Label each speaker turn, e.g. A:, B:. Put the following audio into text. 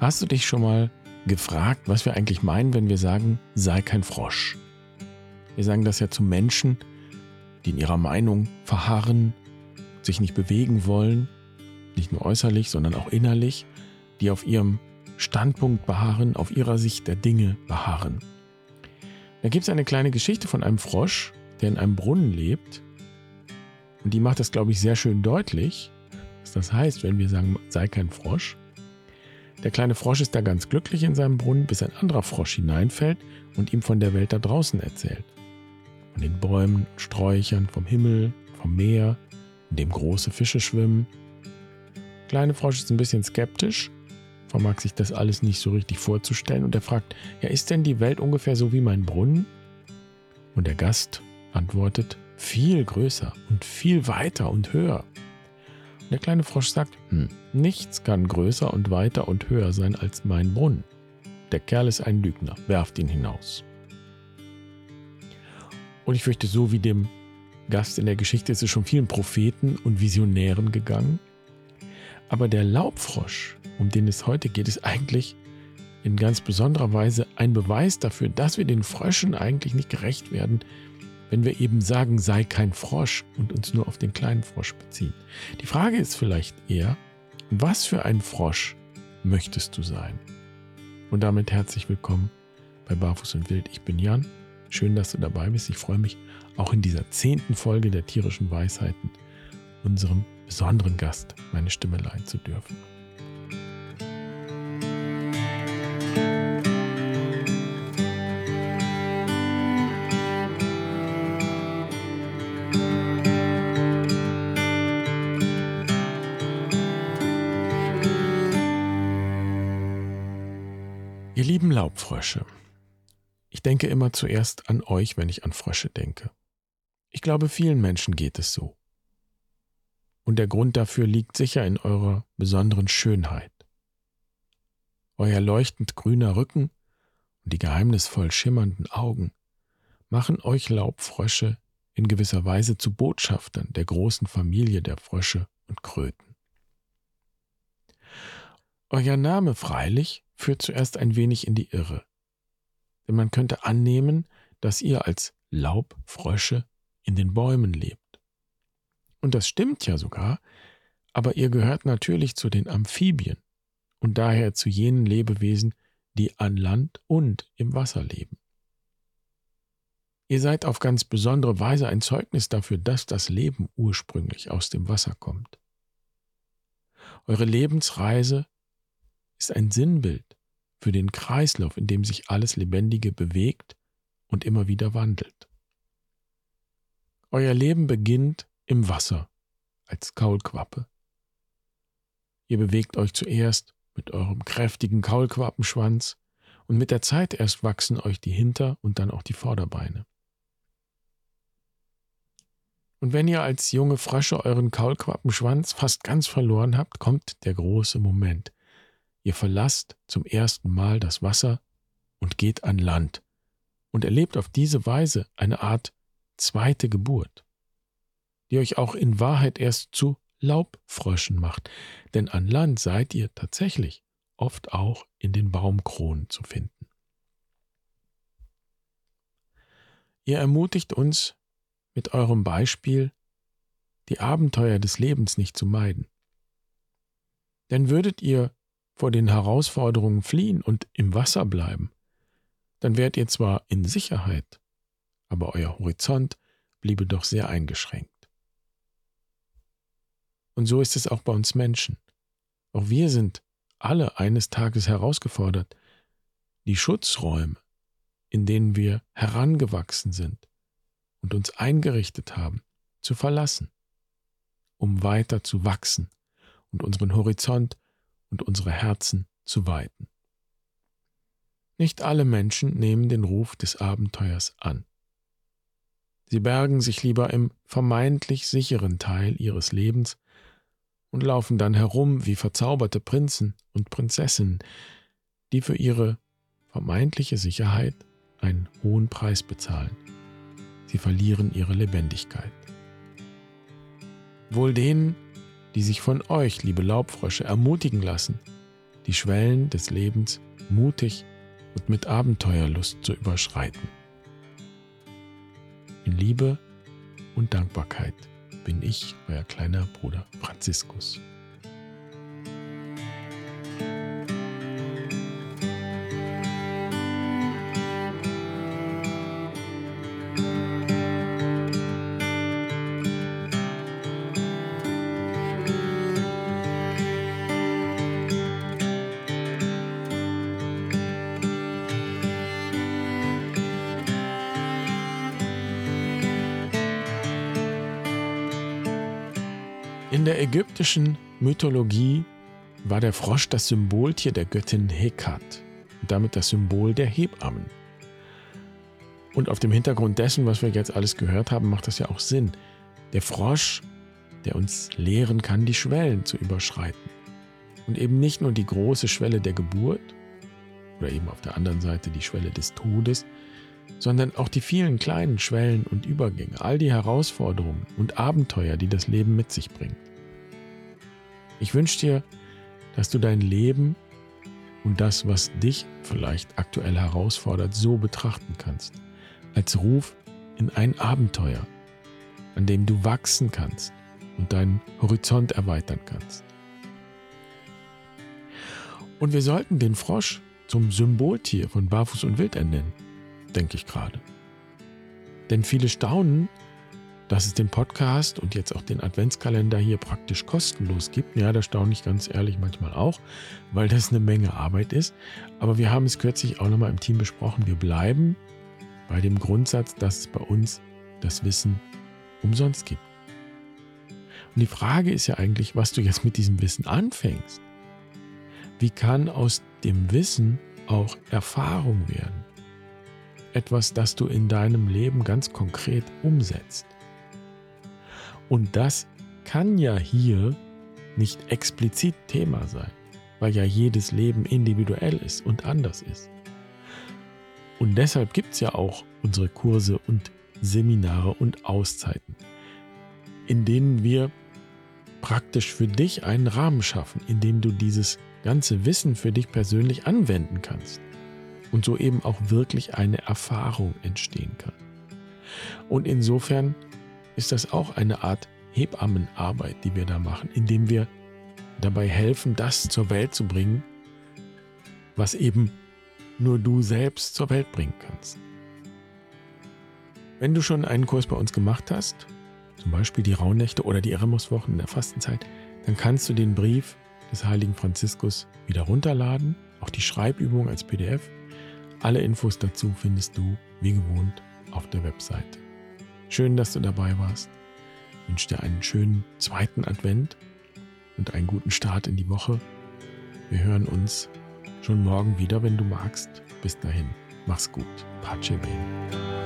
A: Hast du dich schon mal gefragt, was wir eigentlich meinen, wenn wir sagen, sei kein Frosch? Wir sagen das ja zu Menschen, die in ihrer Meinung verharren, sich nicht bewegen wollen, nicht nur äußerlich, sondern auch innerlich, die auf ihrem Standpunkt beharren, auf ihrer Sicht der Dinge beharren. Da gibt es eine kleine Geschichte von einem Frosch, der in einem Brunnen lebt. Und die macht das, glaube ich, sehr schön deutlich, was das heißt, wenn wir sagen, sei kein Frosch. Der kleine Frosch ist da ganz glücklich in seinem Brunnen, bis ein anderer Frosch hineinfällt und ihm von der Welt da draußen erzählt. Von den Bäumen, Sträuchern, vom Himmel, vom Meer, in dem große Fische schwimmen. Der kleine Frosch ist ein bisschen skeptisch, vermag sich das alles nicht so richtig vorzustellen und er fragt, ja, ist denn die Welt ungefähr so wie mein Brunnen? Und der Gast antwortet, viel größer und viel weiter und höher. Der kleine Frosch sagt, hm, nichts kann größer und weiter und höher sein als mein Brunnen. Der Kerl ist ein Lügner, werft ihn hinaus. Und ich fürchte, so wie dem Gast in der Geschichte ist es schon vielen Propheten und Visionären gegangen. Aber der Laubfrosch, um den es heute geht, ist eigentlich in ganz besonderer Weise ein Beweis dafür, dass wir den Fröschen eigentlich nicht gerecht werden, wenn wir eben sagen, sei kein Frosch und uns nur auf den kleinen Frosch beziehen. Die Frage ist vielleicht eher, was für ein Frosch möchtest du sein? Und damit herzlich willkommen bei Barfuß und Wild. Ich bin Jan. Schön, dass du dabei bist. Ich freue mich auch in dieser zehnten Folge der tierischen Weisheiten unserem besonderen Gast meine Stimme leihen zu dürfen. Lieben Laubfrösche, ich denke immer zuerst an euch, wenn ich an Frösche denke. Ich glaube, vielen Menschen geht es so. Und der Grund dafür liegt sicher in eurer besonderen Schönheit. Euer leuchtend grüner Rücken und die geheimnisvoll schimmernden Augen machen euch Laubfrösche in gewisser Weise zu Botschaftern der großen Familie der Frösche und Kröten. Euer Name freilich führt zuerst ein wenig in die Irre. Denn man könnte annehmen, dass ihr als Laubfrösche in den Bäumen lebt. Und das stimmt ja sogar, aber ihr gehört natürlich zu den Amphibien und daher zu jenen Lebewesen, die an Land und im Wasser leben. Ihr seid auf ganz besondere Weise ein Zeugnis dafür, dass das Leben ursprünglich aus dem Wasser kommt. Eure Lebensreise ist ein Sinnbild für den Kreislauf, in dem sich alles Lebendige bewegt und immer wieder wandelt. Euer Leben beginnt im Wasser als Kaulquappe. Ihr bewegt euch zuerst mit eurem kräftigen Kaulquappenschwanz und mit der Zeit erst wachsen euch die Hinter- und dann auch die Vorderbeine. Und wenn ihr als junge Frösche euren Kaulquappenschwanz fast ganz verloren habt, kommt der große Moment, Ihr verlasst zum ersten Mal das Wasser und geht an Land und erlebt auf diese Weise eine Art zweite Geburt, die euch auch in Wahrheit erst zu Laubfröschen macht, denn an Land seid ihr tatsächlich oft auch in den Baumkronen zu finden. Ihr ermutigt uns mit eurem Beispiel, die Abenteuer des Lebens nicht zu meiden. Denn würdet ihr vor den Herausforderungen fliehen und im Wasser bleiben, dann wärt ihr zwar in Sicherheit, aber euer Horizont bliebe doch sehr eingeschränkt. Und so ist es auch bei uns Menschen. Auch wir sind alle eines Tages herausgefordert, die Schutzräume, in denen wir herangewachsen sind und uns eingerichtet haben, zu verlassen, um weiter zu wachsen und unseren Horizont und unsere Herzen zu weiten. Nicht alle Menschen nehmen den Ruf des Abenteuers an. Sie bergen sich lieber im vermeintlich sicheren Teil ihres Lebens und laufen dann herum wie verzauberte Prinzen und Prinzessinnen, die für ihre vermeintliche Sicherheit einen hohen Preis bezahlen. Sie verlieren ihre Lebendigkeit. Wohl denen, die sich von euch, liebe Laubfrösche, ermutigen lassen, die Schwellen des Lebens mutig und mit Abenteuerlust zu überschreiten. In Liebe und Dankbarkeit bin ich, euer kleiner Bruder Franziskus. Der ägyptischen Mythologie war der Frosch das Symboltier der Göttin Hekat und damit das Symbol der Hebammen. Und auf dem Hintergrund dessen, was wir jetzt alles gehört haben, macht das ja auch Sinn. Der Frosch, der uns lehren kann, die Schwellen zu überschreiten. Und eben nicht nur die große Schwelle der Geburt oder eben auf der anderen Seite die Schwelle des Todes, sondern auch die vielen kleinen Schwellen und Übergänge, all die Herausforderungen und Abenteuer, die das Leben mit sich bringt. Ich wünsche dir, dass du dein Leben und das, was dich vielleicht aktuell herausfordert, so betrachten kannst, als Ruf in ein Abenteuer, an dem du wachsen kannst und deinen Horizont erweitern kannst. Und wir sollten den Frosch zum Symboltier von Barfuß und Wild ernennen denke ich gerade. Denn viele staunen, dass es den Podcast und jetzt auch den Adventskalender hier praktisch kostenlos gibt. Ja, da staune ich ganz ehrlich manchmal auch, weil das eine Menge Arbeit ist. Aber wir haben es kürzlich auch nochmal im Team besprochen. Wir bleiben bei dem Grundsatz, dass es bei uns das Wissen umsonst gibt. Und die Frage ist ja eigentlich, was du jetzt mit diesem Wissen anfängst. Wie kann aus dem Wissen auch Erfahrung werden? etwas, das du in deinem Leben ganz konkret umsetzt. Und das kann ja hier nicht explizit Thema sein, weil ja jedes Leben individuell ist und anders ist. Und deshalb gibt es ja auch unsere Kurse und Seminare und Auszeiten, in denen wir praktisch für dich einen Rahmen schaffen, in dem du dieses ganze Wissen für dich persönlich anwenden kannst und so eben auch wirklich eine Erfahrung entstehen kann. Und insofern ist das auch eine Art Hebammenarbeit, die wir da machen, indem wir dabei helfen, das zur Welt zu bringen, was eben nur du selbst zur Welt bringen kannst. Wenn du schon einen Kurs bei uns gemacht hast, zum Beispiel die Rauhnächte oder die Erasmuswochen in der Fastenzeit, dann kannst du den Brief des heiligen Franziskus wieder runterladen, auch die Schreibübung als PDF alle Infos dazu findest du, wie gewohnt, auf der Webseite. Schön, dass du dabei warst. Ich wünsche dir einen schönen zweiten Advent und einen guten Start in die Woche. Wir hören uns schon morgen wieder, wenn du magst. Bis dahin, mach's gut. Pace bene.